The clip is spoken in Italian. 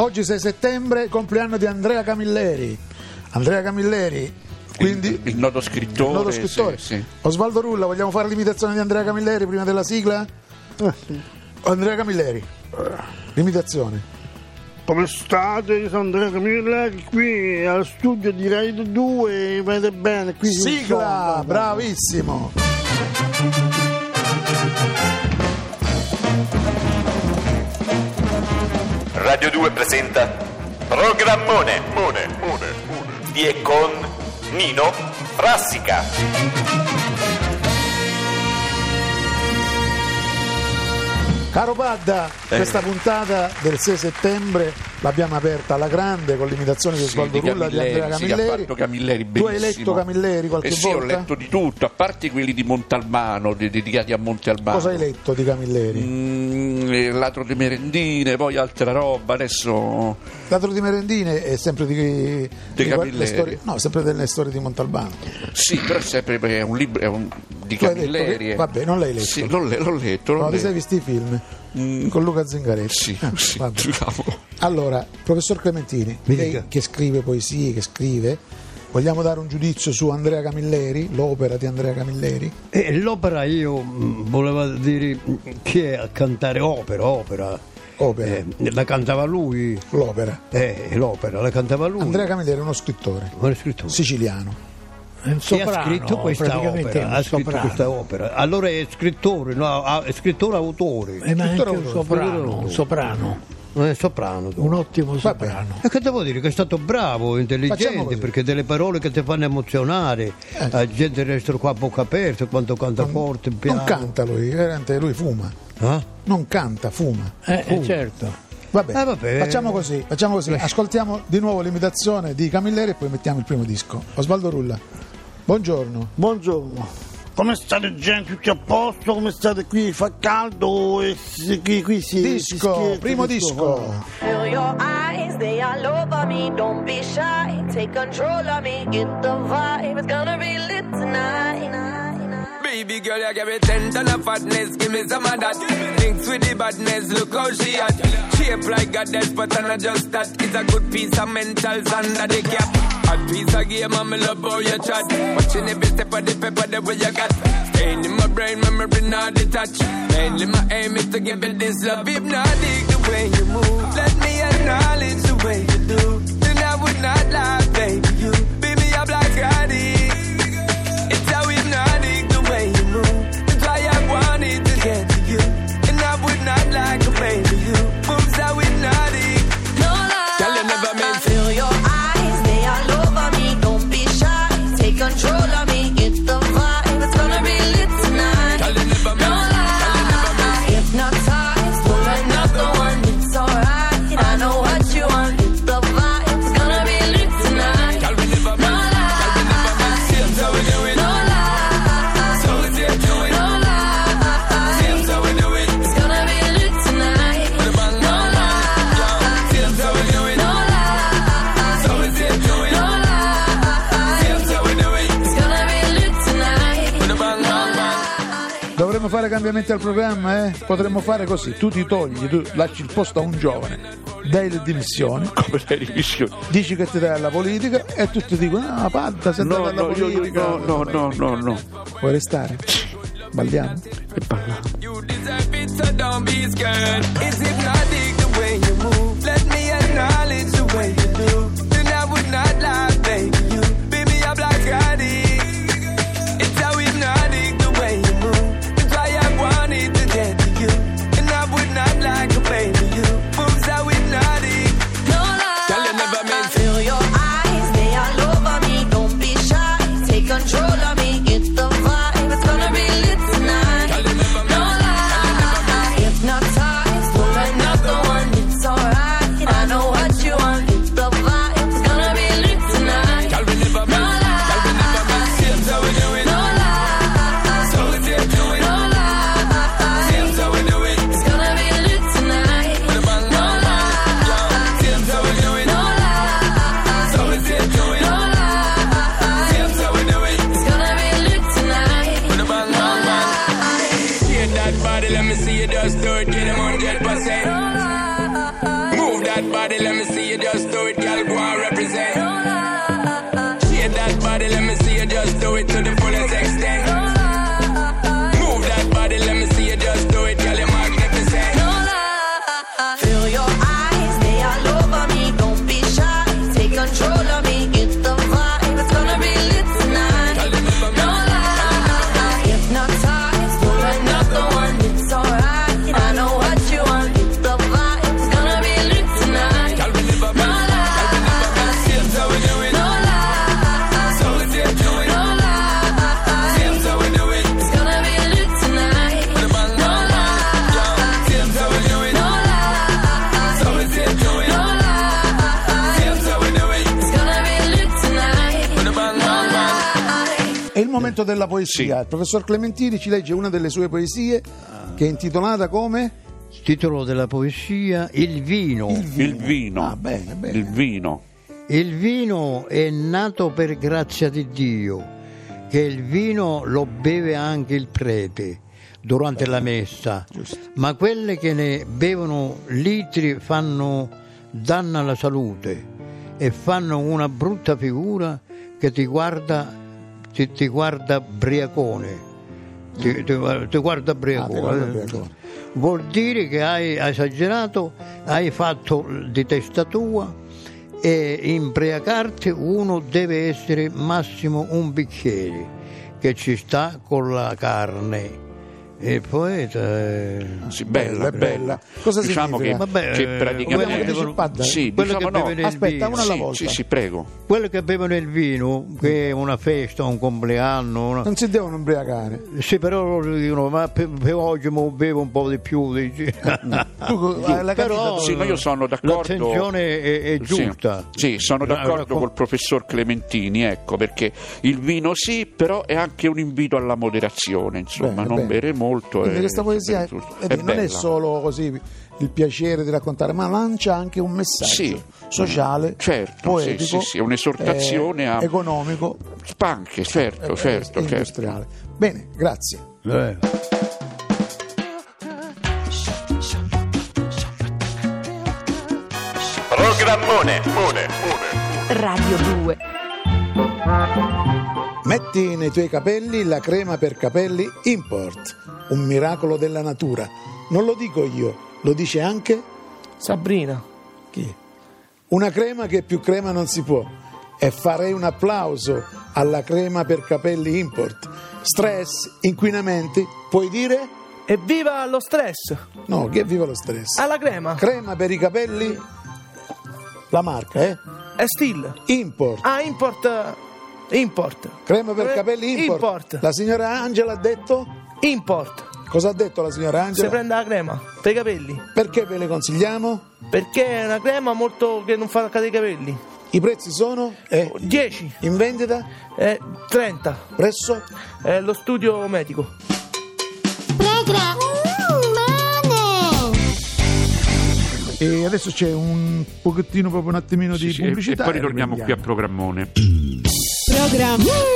Oggi 6 settembre, compleanno di Andrea Camilleri. Andrea Camilleri, quindi il, il noto scrittore. il noto scrittore. sì, sì. Osvaldo Rulla, vogliamo fare l'imitazione di Andrea Camilleri prima della sigla? Andrea Camilleri, l'imitazione. Come state? Io sono Andrea Camilleri qui al studio di Radio 2, vedete bene qui Sigla, bravissimo. Radio 2 presenta Programmone Mone, Mone, Mone. di e con Nino Frassica. Caro Padda, questa puntata del 6 settembre l'abbiamo aperta alla grande con l'imitazione di Sì, Osvaldo di Rulla di Camilleri, Andrea sì, Camilleri. fatto Camilleri tu hai letto Camilleri qualche Eh sì, volta? ho letto di tutto, a parte quelli di Montalbano, de- dedicati a Montalbano. Cosa hai letto di Camilleri? Mm, eh, Ladro di merendine, poi altra roba, adesso Ladro di merendine è sempre di, di que- Camilleri. le storie, no, sempre delle storie di Montalbano. sì, però è sempre è un libro è un- di Tu Camilleri. che- eh. vabbè, non l'hai letto. Sì, l'ho, l'ho letto. l'ho No, ti letto. sei visti i film con Luca Zingaretti? Sì, Ah, sì. Allora, professor Clementini, lei che scrive poesie, che scrive, vogliamo dare un giudizio su Andrea Camilleri, l'opera di Andrea Camilleri? E l'opera io mh, volevo dire mh, chi è a cantare opera, opera. Opera, Eh, la cantava lui, l'opera. eh, l'opera la cantava lui. Andrea Camilleri è uno scrittore Buon scrittore. siciliano. Soprano, ha scritto questa opera? Ha scritto soprano. questa opera. Allora è scrittore, no, è scrittore autore. Eh, ma è anche Scrittore un autore, soprano, un soprano, Non è soprano. tu. un ottimo soprano. E che devo dire? Che è stato bravo, intelligente, perché delle parole che ti fanno emozionare, Eh. la gente resta qua a bocca aperta quando canta forte, piano. Non canta lui, veramente lui fuma. Ah? Non canta, fuma. Eh, eh, certo. Vabbè, Eh, vabbè. facciamo così, facciamo così. Ascoltiamo di nuovo l'imitazione di Camilleri e poi mettiamo il primo disco. Osvaldo Rulla. Buongiorno. Buongiorno. Come state gente? Tutti a posto? Come state qui? Fa caldo e si- qui, qui si Disco, si schietta, primo disco. Feel your eyes, they all over me. Don't be shy, take control of me. Get the vibe, it's gonna be lit tonight. Baby girl, you give me ten ton of fatness, give me some of that. Thinks with the badness, look how she at. Shape like death, but I'm not just that. It's a good piece of mentals under the cap. A piece of game, I'm love how you chat. Watching every step of the paper, the way you got. Staying in my brain, memory not detached. Mainly my aim is to give it this love. If not, dig the way you move. Let me acknowledge the way you do. Fare cambiamenti al programma, eh? Potremmo fare così, tu ti togli, tu lasci il posto a un giovane, dai le dimissioni, Come le dimissioni. dici che ti dai alla politica e tutti dicono no, Padda, sei andato No, alla no, io, io, politica. no, no, no, no, no. Vuoi restare? Balliamo? E parliamo. work it 100%. Move that body, let me see you just do it. Momento della poesia. Il professor Clementini ci legge una delle sue poesie che è intitolata come? Titolo della poesia Il vino. Il vino. Ah, bene, bene. Il vino. Il vino è nato per grazia di Dio, che il vino lo beve anche il prete durante la messa, ma quelle che ne bevono litri fanno danno alla salute e fanno una brutta figura che ti guarda, ti, ti guarda briacone. Ti, ti- ti guarda Ah, ti briacone. briacone. Vuol dire che hai esagerato, hai fatto di testa tua e imbriacarti uno deve essere massimo un bicchiere che ci sta con la carne. Il poeta è... Sì, bella, Bella, bella. Cosa diciamo significa? che, Vabbè, che eh, praticamente padre? Sì, Quello diciamo che no. Aspetta, vino. una alla Sì, volta. sì, sì, prego. Quello che bevono il vino, che è una festa, un compleanno, una- Non si devono ubriacare. sì, però loro dicono, ma per, per oggi mo bevo un po' di più. dici. Tu la Però Sì, no, io sono d'accordo. l'attenzione è, è giusta. Sì, sì, sono La- d'accordo la- col professor Clementini, ecco, perché il vino sì, però è anche un invito alla moderazione, insomma, Bene, non bene. bere molto. Quindi questa poesia è, è non è solo così il piacere di raccontare, ma lancia anche un messaggio Sì. sociale, Certo, poetico, sì, sì, sì, un'esortazione eh, a- economico, Anche, certo, eh, certo, e certo. industriale. Bene, grazie. Eh. Programmone, mone, mone. Radio 2. Metti nei tuoi capelli la crema per capelli Import, un miracolo della natura. Non lo dico io, lo dice anche Sabrina. chi? Una crema che più crema non si può. E farei un applauso alla crema per capelli Import. Stress, inquinamenti, puoi dire? Evviva lo stress! No, che viva lo stress. Alla crema! Crema per i capelli, la marca, eh? È still! Import. Ah, import! Import! Crema per Eh, capelli import. Import! La signora Angela ha detto? Import! Cosa ha detto la signora Si Angela? prende la crema per i capelli. Perché ve le consigliamo? Perché è una crema molto che non fa cadere i capelli. I prezzi sono? Eh, 10, in vendita? eh, 30. Presso? È lo studio medico. E adesso c'è un pochettino, proprio un attimino di Sì, sì, e- pubblicità. e poi ritorniamo qui a. Programmone. Programmone.